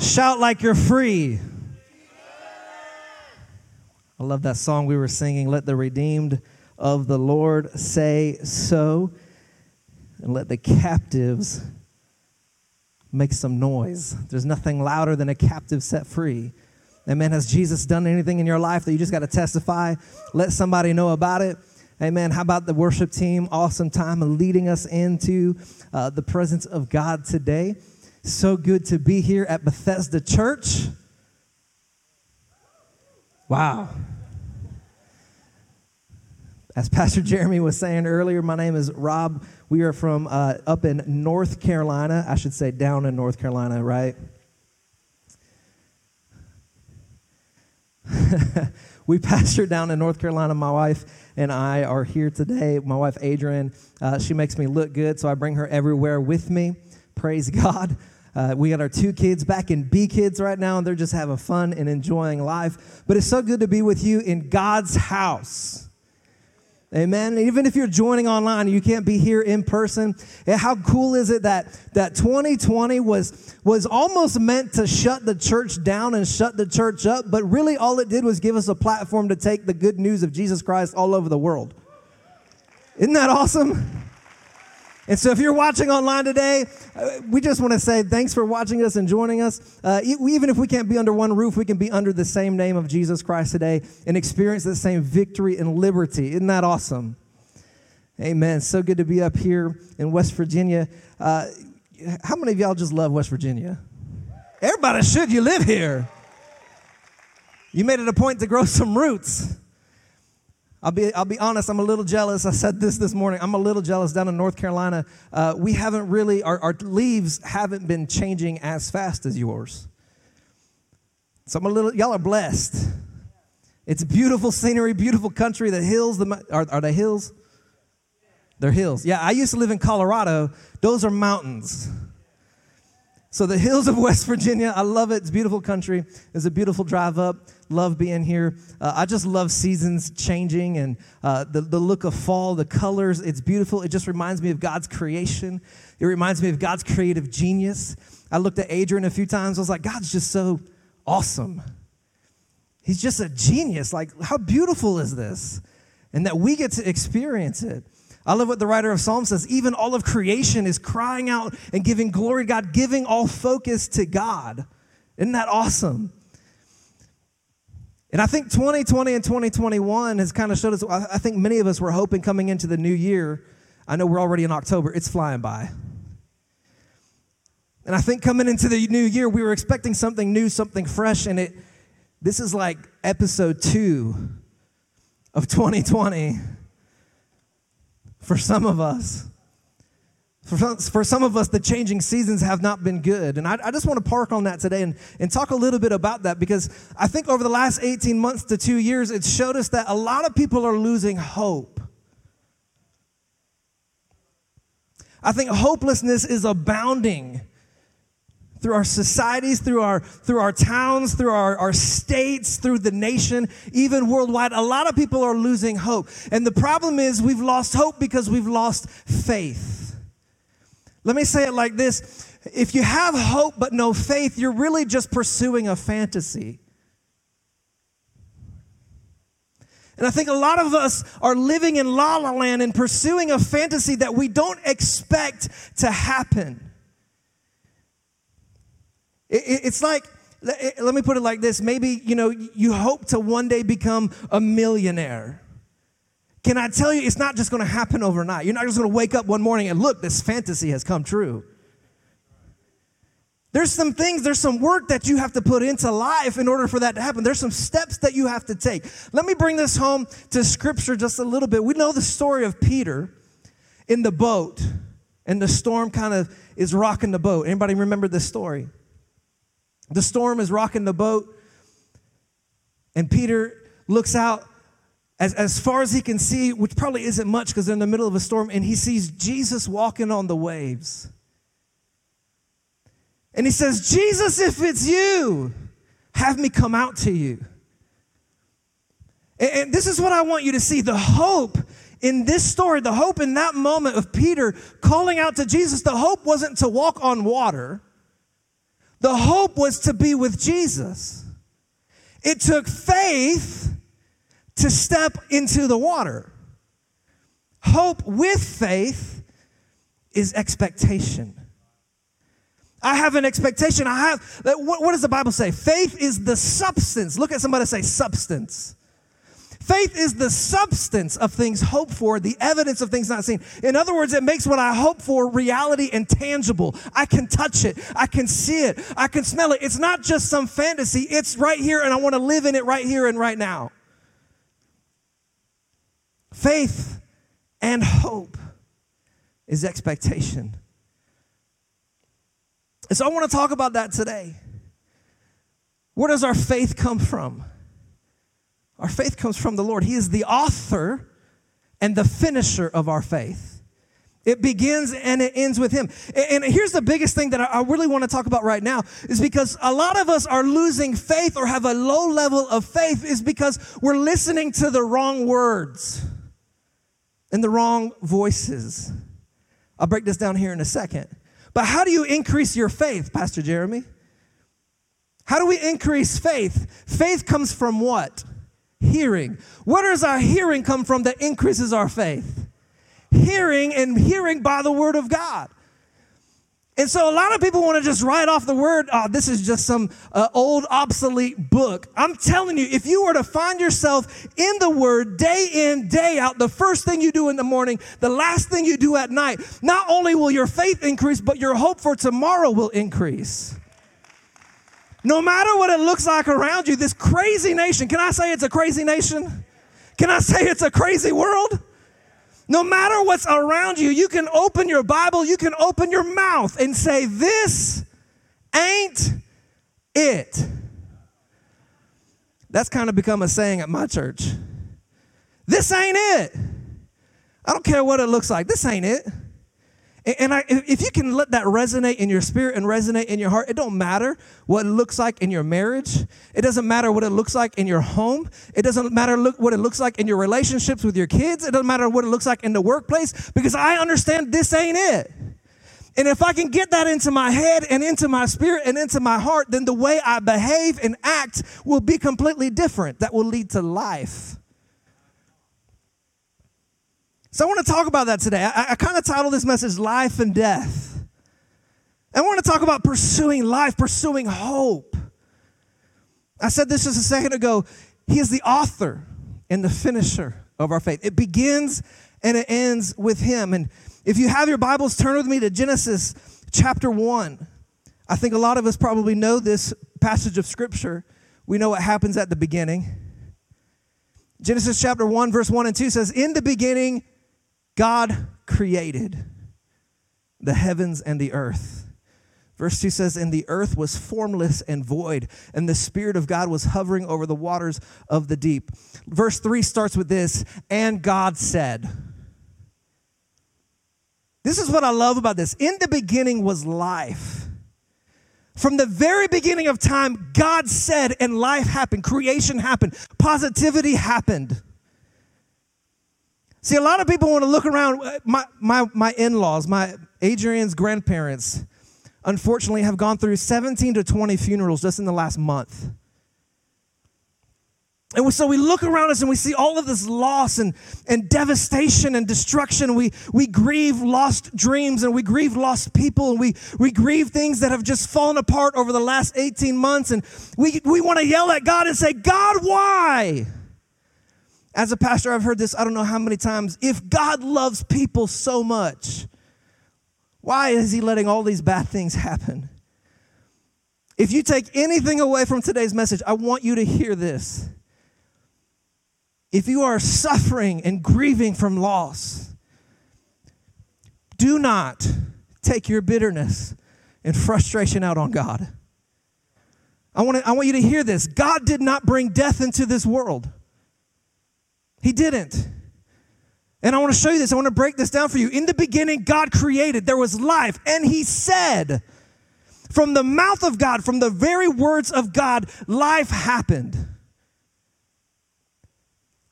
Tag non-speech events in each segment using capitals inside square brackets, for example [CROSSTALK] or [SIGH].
Shout like you're free. I love that song we were singing. Let the redeemed of the Lord say so, and let the captives make some noise. There's nothing louder than a captive set free. Amen. Has Jesus done anything in your life that you just got to testify? Let somebody know about it. Amen. How about the worship team? Awesome time of leading us into uh, the presence of God today. So good to be here at Bethesda Church. Wow. As Pastor Jeremy was saying earlier, my name is Rob. We are from uh, up in North Carolina. I should say down in North Carolina, right? [LAUGHS] we pastor down in North Carolina. My wife and I are here today. My wife, Adrian, uh, she makes me look good, so I bring her everywhere with me. Praise God. Uh, we got our two kids back in B Kids right now, and they're just having fun and enjoying life. But it's so good to be with you in God's house. Amen. Even if you're joining online, you can't be here in person. How cool is it that that 2020 was was almost meant to shut the church down and shut the church up, but really all it did was give us a platform to take the good news of Jesus Christ all over the world. Isn't that awesome? And so, if you're watching online today, uh, we just want to say thanks for watching us and joining us. Uh, even if we can't be under one roof, we can be under the same name of Jesus Christ today and experience the same victory and liberty. Isn't that awesome? Amen. So good to be up here in West Virginia. Uh, how many of y'all just love West Virginia? Everybody should. You live here. You made it a point to grow some roots. I'll be, I'll be honest, I'm a little jealous. I said this this morning. I'm a little jealous down in North Carolina. Uh, we haven't really, our, our leaves haven't been changing as fast as yours. So I'm a little, y'all are blessed. It's beautiful scenery, beautiful country. The hills, the, are, are they hills? They're hills. Yeah, I used to live in Colorado. Those are mountains. So the hills of West Virginia, I love it. It's beautiful country. It's a beautiful drive up. Love being here. Uh, I just love seasons changing and uh, the, the look of fall, the colors. It's beautiful. It just reminds me of God's creation. It reminds me of God's creative genius. I looked at Adrian a few times. I was like, God's just so awesome. He's just a genius. Like, how beautiful is this? And that we get to experience it. I love what the writer of Psalms says. Even all of creation is crying out and giving glory to God, giving all focus to God. Isn't that awesome? And I think 2020 and 2021 has kind of showed us, I think many of us were hoping coming into the new year. I know we're already in October, it's flying by. And I think coming into the new year, we were expecting something new, something fresh, and it this is like episode two of 2020 for some of us. For some, of us, the changing seasons have not been good. And I, I just want to park on that today and, and talk a little bit about that because I think over the last 18 months to two years, it's showed us that a lot of people are losing hope. I think hopelessness is abounding through our societies, through our, through our towns, through our, our states, through the nation, even worldwide. A lot of people are losing hope. And the problem is we've lost hope because we've lost faith. Let me say it like this if you have hope but no faith, you're really just pursuing a fantasy. And I think a lot of us are living in la la land and pursuing a fantasy that we don't expect to happen. It's like, let me put it like this maybe, you know, you hope to one day become a millionaire. Can I tell you, it's not just gonna happen overnight. You're not just gonna wake up one morning and look, this fantasy has come true. There's some things, there's some work that you have to put into life in order for that to happen. There's some steps that you have to take. Let me bring this home to scripture just a little bit. We know the story of Peter in the boat, and the storm kind of is rocking the boat. Anybody remember this story? The storm is rocking the boat, and Peter looks out as, as far as he can see, which probably isn't much because they're in the middle of a storm, and he sees Jesus walking on the waves. And he says, Jesus, if it's you, have me come out to you. And, and this is what I want you to see the hope in this story, the hope in that moment of Peter calling out to Jesus, the hope wasn't to walk on water. The hope was to be with Jesus. It took faith to step into the water. Hope with faith is expectation. I have an expectation. I have, what, what does the Bible say? Faith is the substance. Look at somebody say substance. Faith is the substance of things hoped for, the evidence of things not seen. In other words, it makes what I hope for reality and tangible. I can touch it, I can see it, I can smell it. It's not just some fantasy, it's right here, and I want to live in it right here and right now. Faith and hope is expectation. And so I want to talk about that today. Where does our faith come from? Our faith comes from the Lord. He is the author and the finisher of our faith. It begins and it ends with Him. And here's the biggest thing that I really want to talk about right now is because a lot of us are losing faith or have a low level of faith is because we're listening to the wrong words and the wrong voices. I'll break this down here in a second. But how do you increase your faith, Pastor Jeremy? How do we increase faith? Faith comes from what? Hearing. Where does our hearing come from that increases our faith? Hearing and hearing by the word of God. And so a lot of people want to just write off the word, oh, this is just some uh, old, obsolete book. I'm telling you, if you were to find yourself in the word day in, day out, the first thing you do in the morning, the last thing you do at night, not only will your faith increase, but your hope for tomorrow will increase. No matter what it looks like around you, this crazy nation, can I say it's a crazy nation? Can I say it's a crazy world? No matter what's around you, you can open your Bible, you can open your mouth and say, This ain't it. That's kind of become a saying at my church. This ain't it. I don't care what it looks like. This ain't it. And I, if you can let that resonate in your spirit and resonate in your heart, it don't matter what it looks like in your marriage. It doesn't matter what it looks like in your home. It doesn't matter look, what it looks like in your relationships with your kids. It doesn't matter what it looks like in the workplace because I understand this ain't it. And if I can get that into my head and into my spirit and into my heart, then the way I behave and act will be completely different. That will lead to life. So I want to talk about that today. I, I kind of titled this message Life and Death. And I want to talk about pursuing life, pursuing hope. I said this just a second ago. He is the author and the finisher of our faith. It begins and it ends with Him. And if you have your Bibles, turn with me to Genesis chapter 1. I think a lot of us probably know this passage of Scripture. We know what happens at the beginning. Genesis chapter 1, verse 1 and 2 says, In the beginning, God created the heavens and the earth. Verse 2 says, And the earth was formless and void, and the Spirit of God was hovering over the waters of the deep. Verse 3 starts with this, and God said. This is what I love about this. In the beginning was life. From the very beginning of time, God said, and life happened, creation happened, positivity happened. See, a lot of people want to look around. Uh, my, my, my in laws, my Adrian's grandparents, unfortunately have gone through 17 to 20 funerals just in the last month. And so we look around us and we see all of this loss and, and devastation and destruction. We, we grieve lost dreams and we grieve lost people and we, we grieve things that have just fallen apart over the last 18 months. And we, we want to yell at God and say, God, why? As a pastor, I've heard this I don't know how many times. If God loves people so much, why is he letting all these bad things happen? If you take anything away from today's message, I want you to hear this. If you are suffering and grieving from loss, do not take your bitterness and frustration out on God. I want, to, I want you to hear this. God did not bring death into this world. He didn't. And I want to show you this. I want to break this down for you. In the beginning, God created, there was life, and He said, from the mouth of God, from the very words of God, life happened.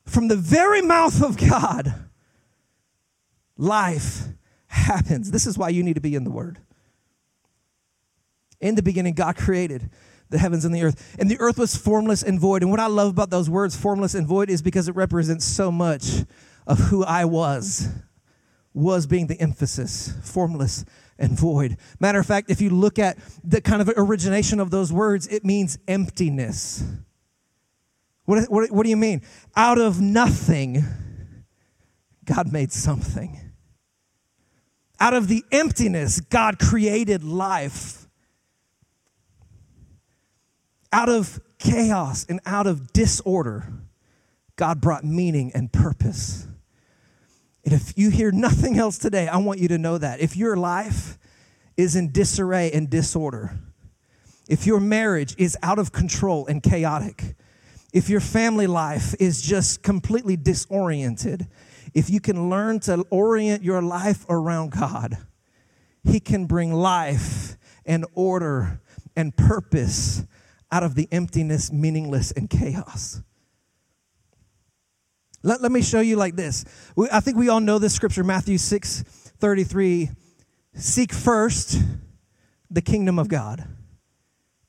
From the very mouth of God, life happens. This is why you need to be in the Word. In the beginning, God created the heavens and the earth. And the earth was formless and void. And what I love about those words, formless and void, is because it represents so much of who I was, was being the emphasis, formless and void. Matter of fact, if you look at the kind of origination of those words, it means emptiness. What, what, what do you mean? Out of nothing, God made something. Out of the emptiness, God created life. Out of chaos and out of disorder, God brought meaning and purpose. And if you hear nothing else today, I want you to know that. If your life is in disarray and disorder, if your marriage is out of control and chaotic, if your family life is just completely disoriented, if you can learn to orient your life around God, He can bring life and order and purpose out of the emptiness, meaningless, and chaos. Let, let me show you like this. We, I think we all know this scripture, Matthew 6 33. Seek first the kingdom of God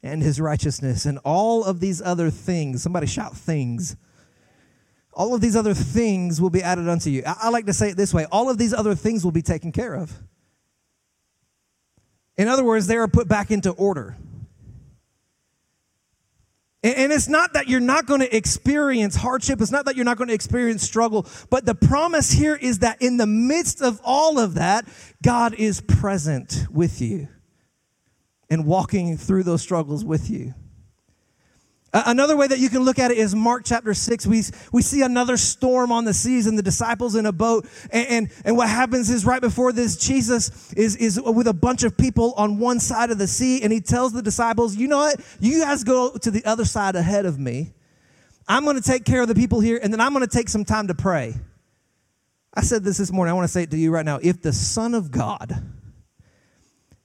and his righteousness, and all of these other things. Somebody shout things. All of these other things will be added unto you. I, I like to say it this way all of these other things will be taken care of. In other words, they are put back into order. And it's not that you're not going to experience hardship. It's not that you're not going to experience struggle. But the promise here is that in the midst of all of that, God is present with you and walking through those struggles with you. Another way that you can look at it is Mark chapter 6. We, we see another storm on the seas and the disciples in a boat. And, and, and, what happens is right before this, Jesus is, is with a bunch of people on one side of the sea. And he tells the disciples, You know what? You guys go to the other side ahead of me. I'm going to take care of the people here. And then I'm going to take some time to pray. I said this this morning. I want to say it to you right now. If the Son of God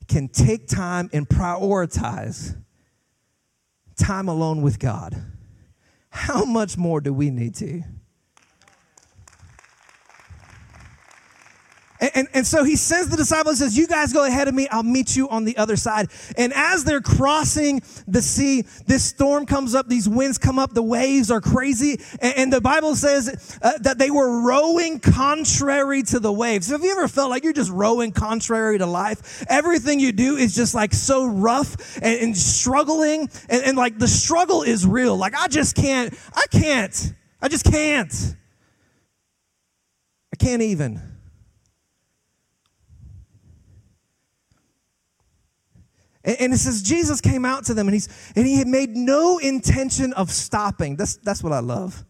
can take time and prioritize, time alone with God, how much more do we need to? And, and, so he sends the disciples, says, You guys go ahead of me, I'll meet you on the other side. And as they're crossing the sea, this storm comes up, these winds come up, the waves are crazy. And, and the Bible says uh, that they were rowing contrary to the waves. Have you ever felt like you're just rowing contrary to life? Everything you do is just like so rough and, and struggling. And like the struggle is real. Like I just can't, I can't, I just can't. I can't even. And, and it says Jesus came out to them and, he's, and he had made no intention of stopping. That's, that's what I love.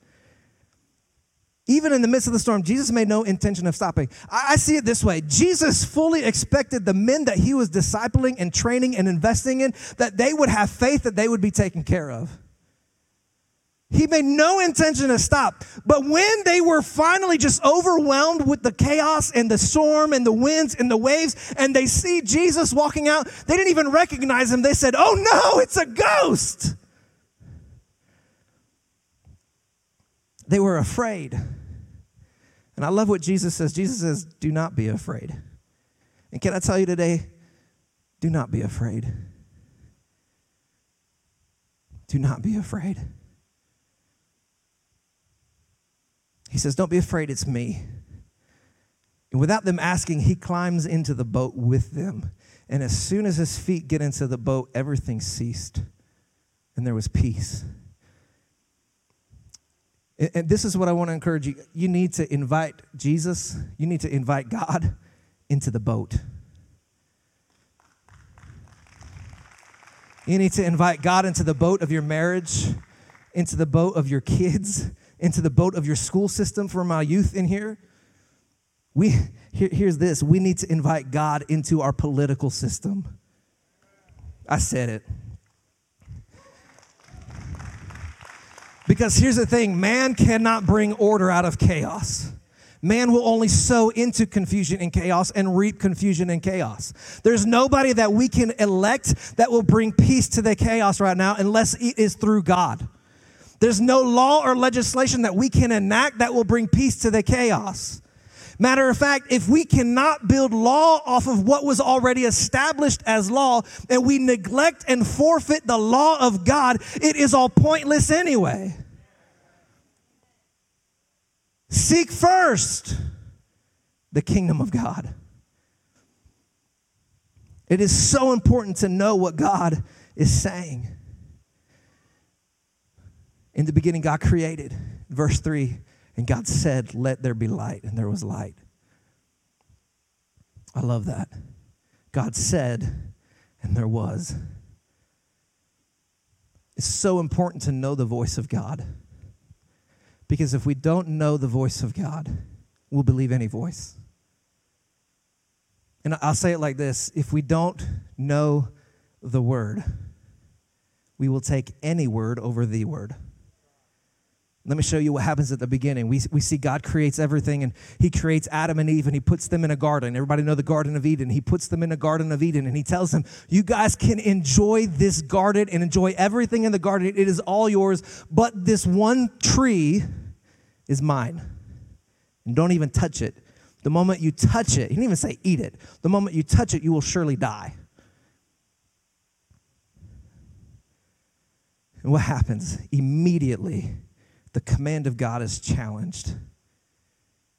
Even in the midst of the storm, Jesus made no intention of stopping. I, I see it this way Jesus fully expected the men that he was discipling and training and investing in, that they would have faith that they would be taken care of. He made no intention to stop. But when they were finally just overwhelmed with the chaos and the storm and the winds and the waves, and they see Jesus walking out, they didn't even recognize him. They said, Oh no, it's a ghost. They were afraid. And I love what Jesus says. Jesus says, Do not be afraid. And can I tell you today, do not be afraid. Do not be afraid. He says, Don't be afraid, it's me. And without them asking, he climbs into the boat with them. And as soon as his feet get into the boat, everything ceased and there was peace. And this is what I want to encourage you. You need to invite Jesus, you need to invite God into the boat. You need to invite God into the boat of your marriage, into the boat of your kids, into the boat of your school system for my youth in here. We, [LAUGHS] here, here's this we need to invite God into our political system. I said it. Because here's the thing man cannot bring order out of chaos. Man will only sow into confusion and chaos and reap confusion and chaos. There's nobody that we can elect that will bring peace to the chaos right now unless it is through God. There's no law or legislation that we can enact that will bring peace to the chaos. Matter of fact, if we cannot build law off of what was already established as law and we neglect and forfeit the law of God, it is all pointless anyway. Seek first the kingdom of God. It is so important to know what God is saying. In the beginning, God created. Verse 3 And God said, Let there be light, and there was light. I love that. God said, and there was. It's so important to know the voice of God. Because if we don't know the voice of God, we'll believe any voice. And I'll say it like this if we don't know the word, we will take any word over the word. Let me show you what happens at the beginning. We, we see God creates everything and he creates Adam and Eve and he puts them in a garden. Everybody know the Garden of Eden. He puts them in a Garden of Eden and he tells them, You guys can enjoy this garden and enjoy everything in the garden. It is all yours, but this one tree is mine. And don't even touch it. The moment you touch it, he didn't even say eat it. The moment you touch it, you will surely die. And what happens? Immediately, the command of God is challenged.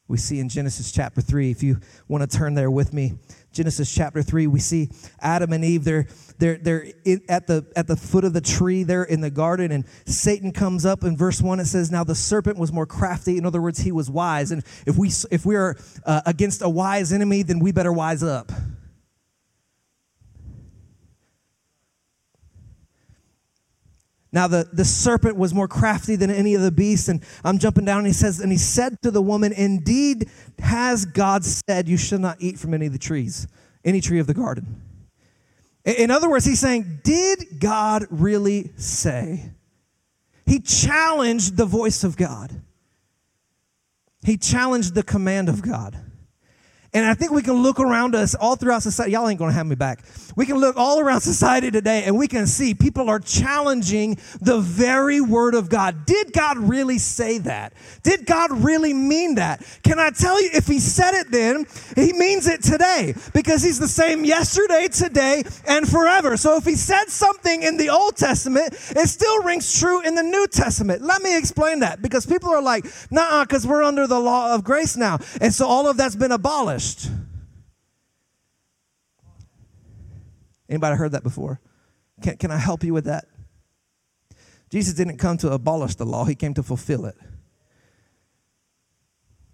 We see in Genesis chapter 3, if you want to turn there with me, Genesis chapter 3, we see Adam and Eve, they're, they're, they're at, the, at the foot of the tree there in the garden, and Satan comes up. In verse 1, it says, Now the serpent was more crafty. In other words, he was wise. And if we, if we are uh, against a wise enemy, then we better wise up. Now the, the serpent was more crafty than any of the beasts, and I'm jumping down, and he says, and he said to the woman, Indeed has God said, You shall not eat from any of the trees, any tree of the garden. In other words, he's saying, Did God really say? He challenged the voice of God. He challenged the command of God. And I think we can look around us all throughout society. Y'all ain't gonna have me back. We can look all around society today and we can see people are challenging the very word of God. Did God really say that? Did God really mean that? Can I tell you, if He said it then, He means it today because He's the same yesterday, today, and forever. So if He said something in the Old Testament, it still rings true in the New Testament. Let me explain that because people are like, nah, because we're under the law of grace now. And so all of that's been abolished. Anybody heard that before? Can, can I help you with that? Jesus didn't come to abolish the law, he came to fulfill it.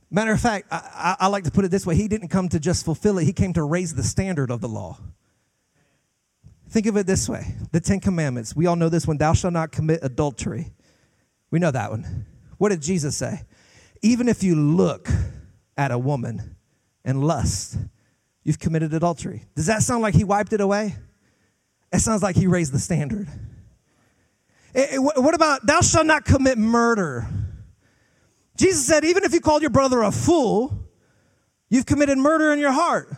Matter of fact, I, I, I, like to put it this way He didn't come to just fulfill it, He came to raise the standard of the law. Think of it this way the Ten Commandments. We all know this one Thou shalt not commit adultery. We know that one. What did Jesus say? Even if you look at a woman and lust, you've committed adultery. Does that sound like he wiped it away? It sounds like he raised the standard. It, eh, it, eh, what about, thou shalt not commit murder? Jesus said, even if you called your brother a fool, you've committed murder in your heart.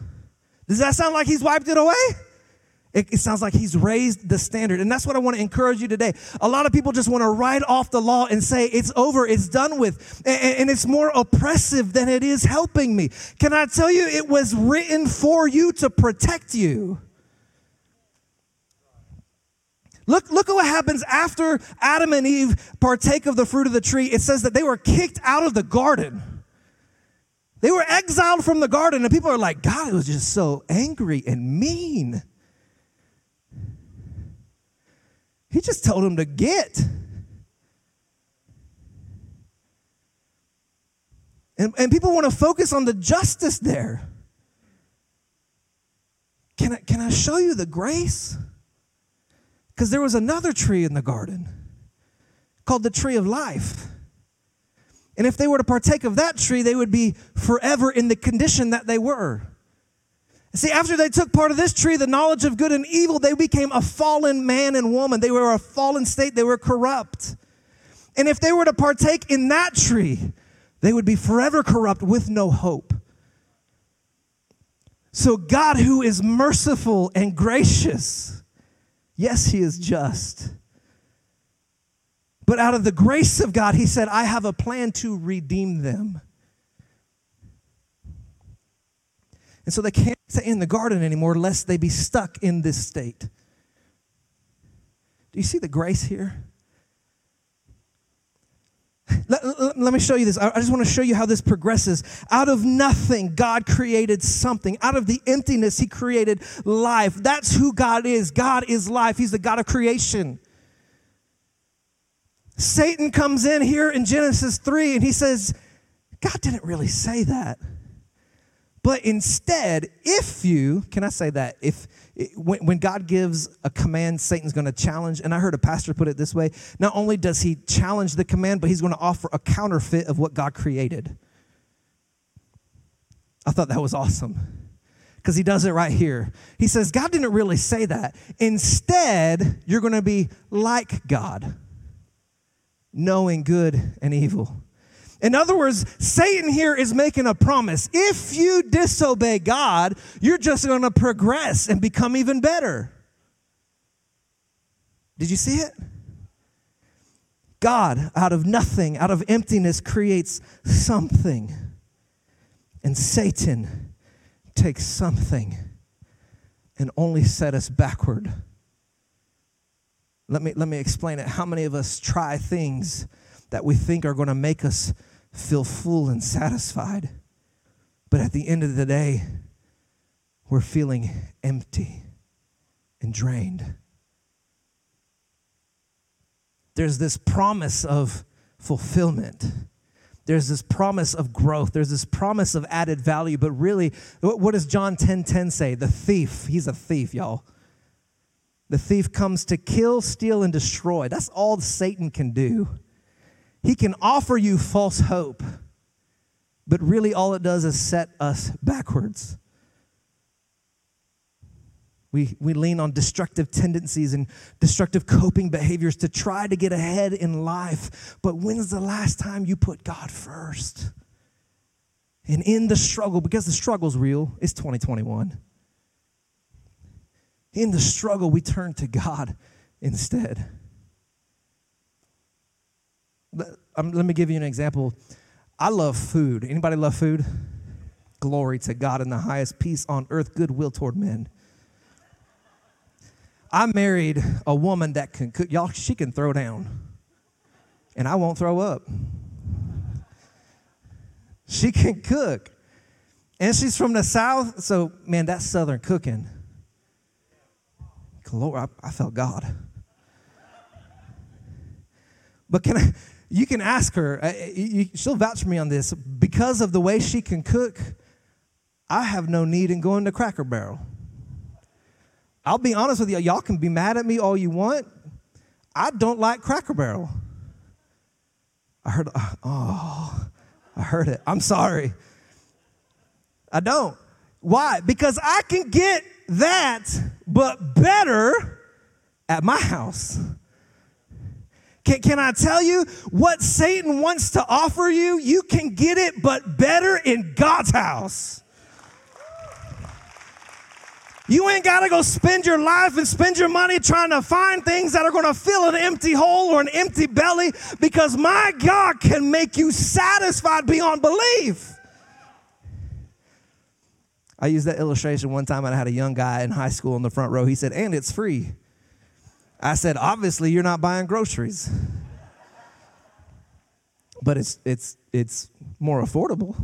Does that sound like he's wiped it away? It, it, sounds like he's raised the standard. And that's what I want to encourage you today. A lot of people just want to write off the law and say it's over, it's done with. And, and it's more oppressive than it is helping me. Can I tell you, it was written for you to protect you. Look, look at what happens after Adam and Eve partake of the fruit of the tree. It says that they were kicked out of the garden. They were exiled from the garden, and people are like, God, it was just so angry and mean. He just told him to get. And, and people want to focus on the justice there. Can I, can I show you the grace? Because there was another tree in the garden called the tree of life. And if they were to partake of that tree, they would be forever in the condition that they were. See, after they took part of this tree, the knowledge of good and evil, they became a fallen man and woman. They were a fallen state, they were corrupt. And if they were to partake in that tree, they would be forever corrupt with no hope. So, God, who is merciful and gracious, yes, He is just. But out of the grace of God, He said, I have a plan to redeem them. And so they can't stay in the garden anymore lest they be stuck in this state. Do you see the grace here? Let, let, let, me show you this. I, I just want to show you how this progresses. Out of nothing, God created something. Out of the emptiness, He created life. That's who God is. God is life, He's the God of creation. Satan comes in here in Genesis 3 and he says, God didn't really say that. But instead, if you, can I say that? If when, when God gives a command, Satan's going to challenge. And I heard a pastor put it this way not only does he challenge the command, but he's going to offer a counterfeit of what God created. I thought that was awesome because he does it right here. He says, God didn't really say that. Instead, you're going to be like God, knowing good and evil. In other words, Satan here is making a promise. If you disobey God, you're just going to progress and become even better. Did you see it? God, out of nothing, out of emptiness, creates something. And Satan takes something and only set us backward. Let me, let me explain it. How many of us try things that we think are going to make us feel full and satisfied. But at the end of the day, we're feeling empty and drained. There's this promise of fulfillment. There's this promise of growth. There's this promise of added value. But really, what does John 10 10 say? The thief, he's a thief, y'all. The thief comes to kill, steal, and destroy. That's all Satan can do. He can offer you false hope, but really all it does is set us backwards. We, we lean on destructive tendencies and destructive coping behaviors to try to get ahead in life. But when's the last time you put God first? And in the struggle, because the struggle's real, it's 2021. In the struggle, we turn to God instead. Um, let me give you an example. I love food. Anybody love food? Glory to God in the highest peace on earth, goodwill toward men. I married a woman that can cook. Y'all, she can throw down, and I won't throw up. She can cook. And she's from the South, so man, that's Southern cooking. Glory, I, I felt God. But can I, you can ask her, she'll vouch for me on this. Because of the way she can cook, I have no need in going to Cracker Barrel. I'll be honest with you, y'all can be mad at me all you want. I don't like Cracker Barrel. I heard, uh, oh, I heard it. I'm sorry. I don't. Why? Because I can get that, but better at my house. Can, can I tell you what Satan wants to offer you? You can get it, but better in God's house. You ain't got to go spend your life and spend your money trying to find things that are going to fill an empty hole or an empty belly because my God can make you satisfied beyond belief. I used that illustration one time and I had a young guy in high school in the front row. He said, and it's free. I said, obviously, you're not buying groceries. But it's, it's, it's more affordable.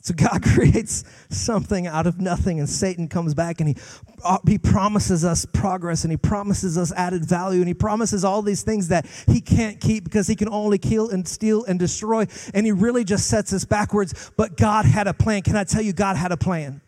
So God [LAUGHS] creates something out of nothing, and Satan comes back and he, uh, he promises us progress and he promises us added value and he promises all these things that he can't keep because he can only kill and steal and destroy. And he really just sets us backwards. But God had a plan. Can I tell you, God had a plan?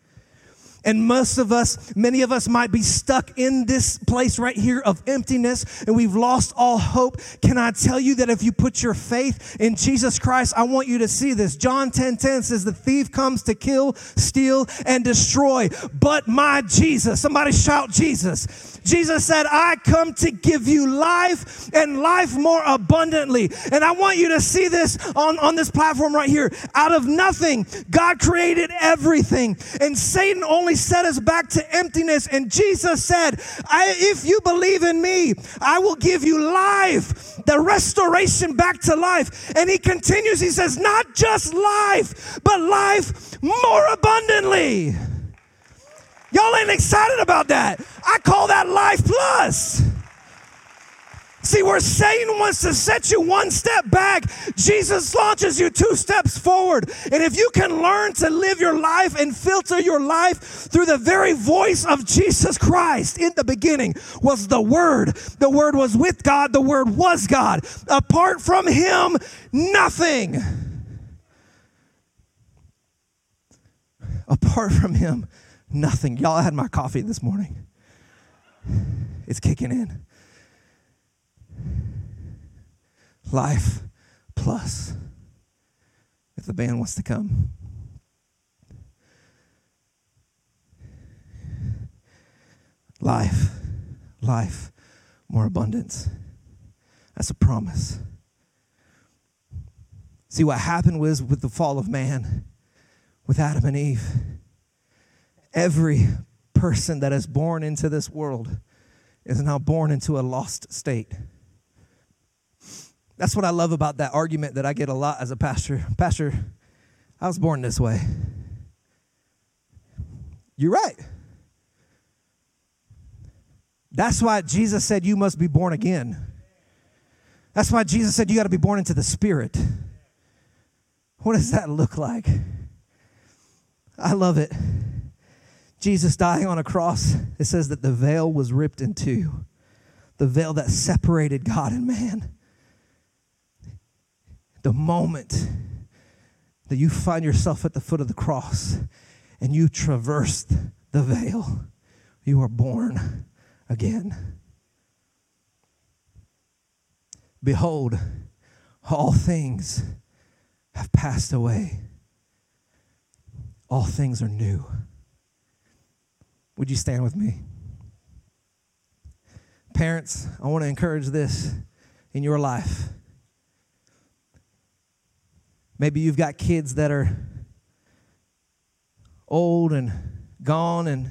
And most of us, many of us might be stuck in this place right here of emptiness and we've lost all hope. Can I tell you that if you put your faith in Jesus Christ, I want you to see this. John 10 10 says, The thief comes to kill, steal, and destroy. But my Jesus, somebody shout Jesus. Jesus said, I come to give you life and life more abundantly. And I want you to see this on, on this platform right here. Out of nothing, God created everything. And Satan only only set us back to emptiness. And Jesus said, If you believe in me, I will give you life, the restoration back to life. And he continues, he says, Not just life, but life more abundantly. Y'all ain't excited about that. I call that life plus. See, where Satan wants to set you one step back, Jesus launches you two steps forward. And if you can learn to live your life and filter your life through the very voice of Jesus Christ, in the beginning was the Word. The Word was with God, the Word was God. Apart from Him, nothing. Apart from Him, nothing. Y'all had my coffee this morning. It's kicking in. Life plus. If the band wants to come. Life, life, more abundance. That's a promise. See, what happened was with the fall of man, with Adam and Eve, every person that is born into this world is now born into a lost state. That's what I love about that argument that I get a lot as a pastor. [LAUGHS] Pastor, I was born this way. You're right. That's why Jesus said you must be born again. That's why Jesus said you got to be born into the Spirit. What does that look like? I love it. Jesus dying on a cross, it says that the veil was ripped in two, the veil that separated God and man the moment that you find yourself at the foot of the cross and you traversed the veil, you are born again. Behold, all things have passed away. All things are new. Would you stand with me? Parents, I want to encourage this in your life. Maybe you've got kids that are old and gone and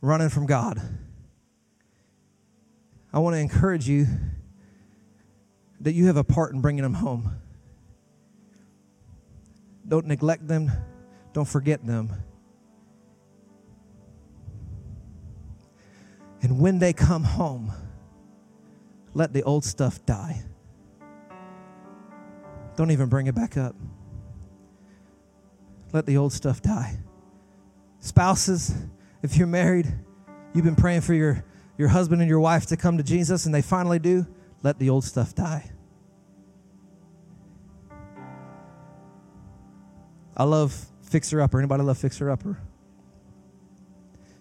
running from God. I want to encourage you that you have a part in bringing them home. Don't neglect them, don't forget them. And when they come home, let the old stuff die. Don't even bring it back up. Let the old stuff die. Spouses, if you're married, you've been praying for your, your husband and your wife to come to Jesus and they finally do, let the old stuff die. I love Fixer Upper. Anybody love Fixer Upper?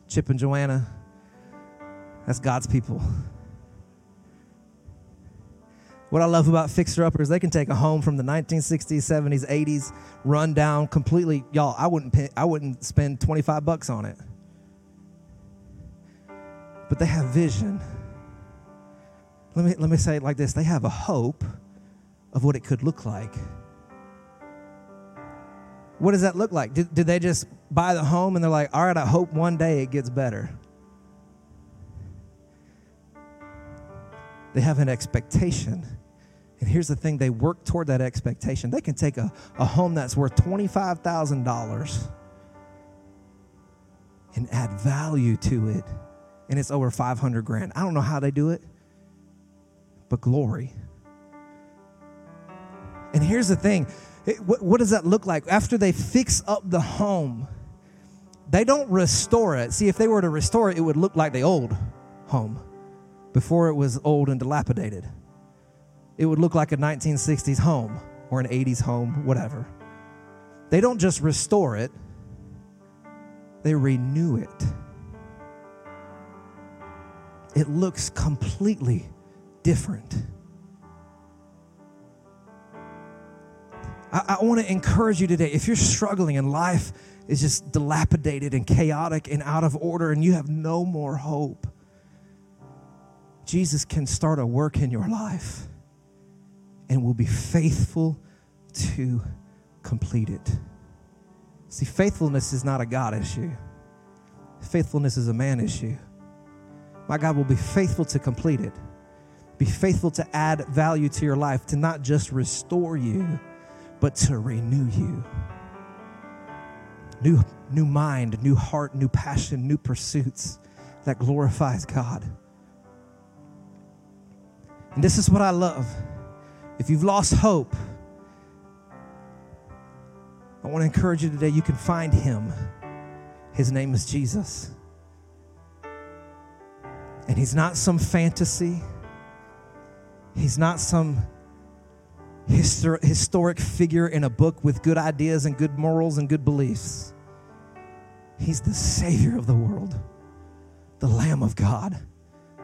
Chip and Joanna. That's God's people. What I love about fixer uppers, they can take a home from the 1960s, 70s, 80s, run down completely. Y'all, I wouldn't pay, I wouldn't spend 25 bucks on it. But they have vision. Let me let me say it like this. They have a hope of what it could look like. What does that look like? Did, did they just buy the home and they're like, all right, I hope one day it gets better? They have an expectation. And here's the thing they work toward that expectation. They can take a, a home that's worth $25,000 and add value to it, and it's over 500 grand. I don't know how they do it, but glory. And here's the thing it, what, what does that look like? After they fix up the home, they don't restore it. See, if they were to restore it, it would look like the old home before it was old and dilapidated. It would look like a 1960s home or an 80s home, whatever. They don't just restore it, they renew it. It looks completely different. I, I want to encourage you today if you're struggling and life is just dilapidated and chaotic and out of order and you have no more hope, Jesus can start a work in your life and will be faithful to complete it. See, faithfulness is not a God issue, faithfulness is a man issue. My God will be faithful to complete it, be faithful to add value to your life, to not just restore you but to renew you. New, new mind, new heart, new passion, new pursuits that glorifies God. And this is what I love. If you've lost hope, I want to encourage you today, you can find him. His name is Jesus. And he's not some fantasy, he's not some histor- historic figure in a book with good ideas and good morals and good beliefs. He's the Savior of the world, the Lamb of God,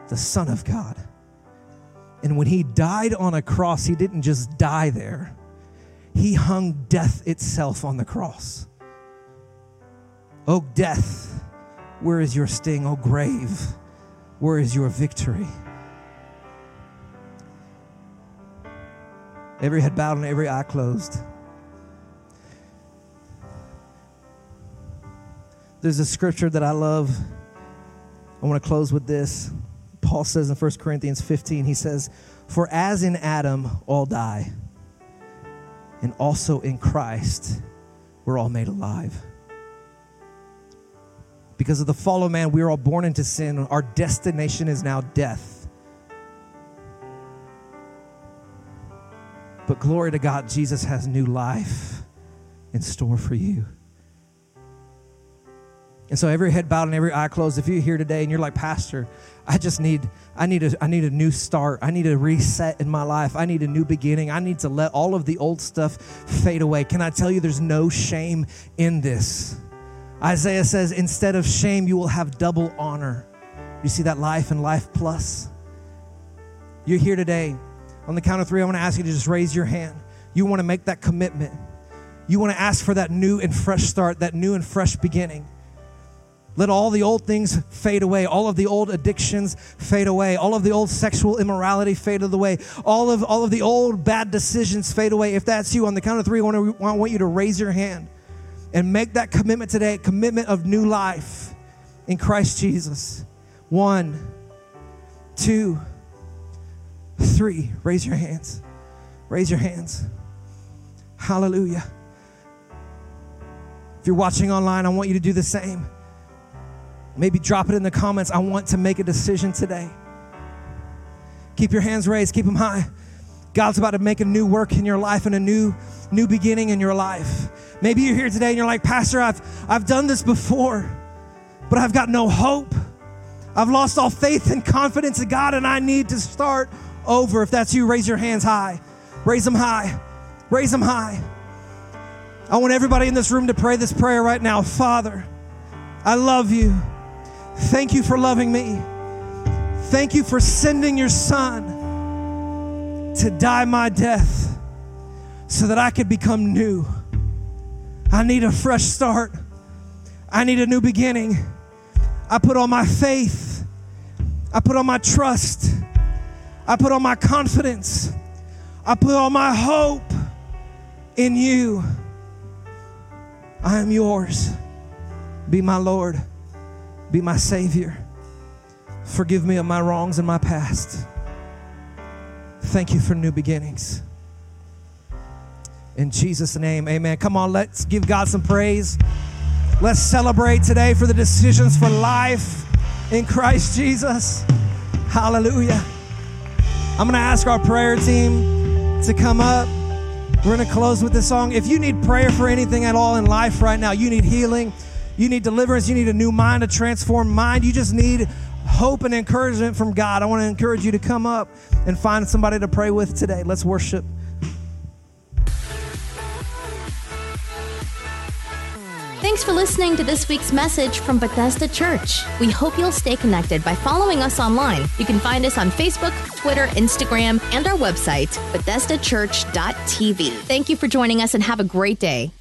the Son of God. And when he died on a cross, he didn't just die there, he hung death itself on the cross. Oh, death, where is your sting? Oh, grave, where is your victory? Every head bowed and every eye closed. There's a scripture that I love. I want to close with this. Paul says in 1 Corinthians 15, he says, For as in Adam all die, and also in Christ we're all made alive. Because of the fall of man, we are all born into sin. Our destination is now death. But glory to God, Jesus has new life in store for you. And so every head bowed and every eye closed, if you're here today and you're like, Pastor, I just need, I need a, I need a new start. I need a reset in my life. I need a new beginning. I need to let all of the old stuff fade away. Can I tell you there's no shame in this? Isaiah says, instead of shame, you will have double honor. You see that life and life plus? You're here today on the count of three, I want to ask you to just raise your hand. You want to make that commitment. You want to ask for that new and fresh start, that new and fresh beginning. Let all the old things fade away. All of the old addictions fade away. All of the old sexual immorality fade away. All of, all of the old bad decisions fade away. If that's you, on the count of three, I want, to, I want you to raise your hand and make that commitment today, commitment of new life in Christ Jesus. One, two, three. Raise your hands. Raise your hands. Hallelujah. If you're watching online, I want you to do the same. Maybe drop it in the comments. I want to make a decision today. Keep your hands raised, keep them high. God's about to make a new work in your life and a new new beginning in your life. Maybe you're here today and you're like, "Pastor, I've I've done this before, but I've got no hope. I've lost all faith and confidence in God and I need to start over. If that's you, raise your hands high. Raise them high. Raise them high. I want everybody in this room to pray this prayer right now. Father, I love you. Thank you for loving me. Thank you for sending your son to die my death so that I could become new. I need a fresh start. I need a new beginning. I put all my faith, I put all my trust I put all my confidence, I put all my hope in you. I am yours. Be my Lord, be my Savior. Forgive me of my wrongs and my past. Thank you for new beginnings. In Jesus' name, amen. Come on, let's give God some praise. Let's celebrate today for the decisions for life in Christ Jesus. Hallelujah. I'm going to ask our prayer team to come up. We're going to close with this song. If you need prayer for anything at all in life right now, you need healing, you need deliverance, you need a new mind, a transformed mind, you just need hope and encouragement from God. I want to encourage you to come up and find somebody to pray with today. Let's worship. Thanks for listening to this week's message from Bethesda Church. We hope you'll stay connected by following us online. You can find us on Facebook, Twitter, Instagram, and our website, BethesdaChurch.tv. Thank you for joining us and have a great day.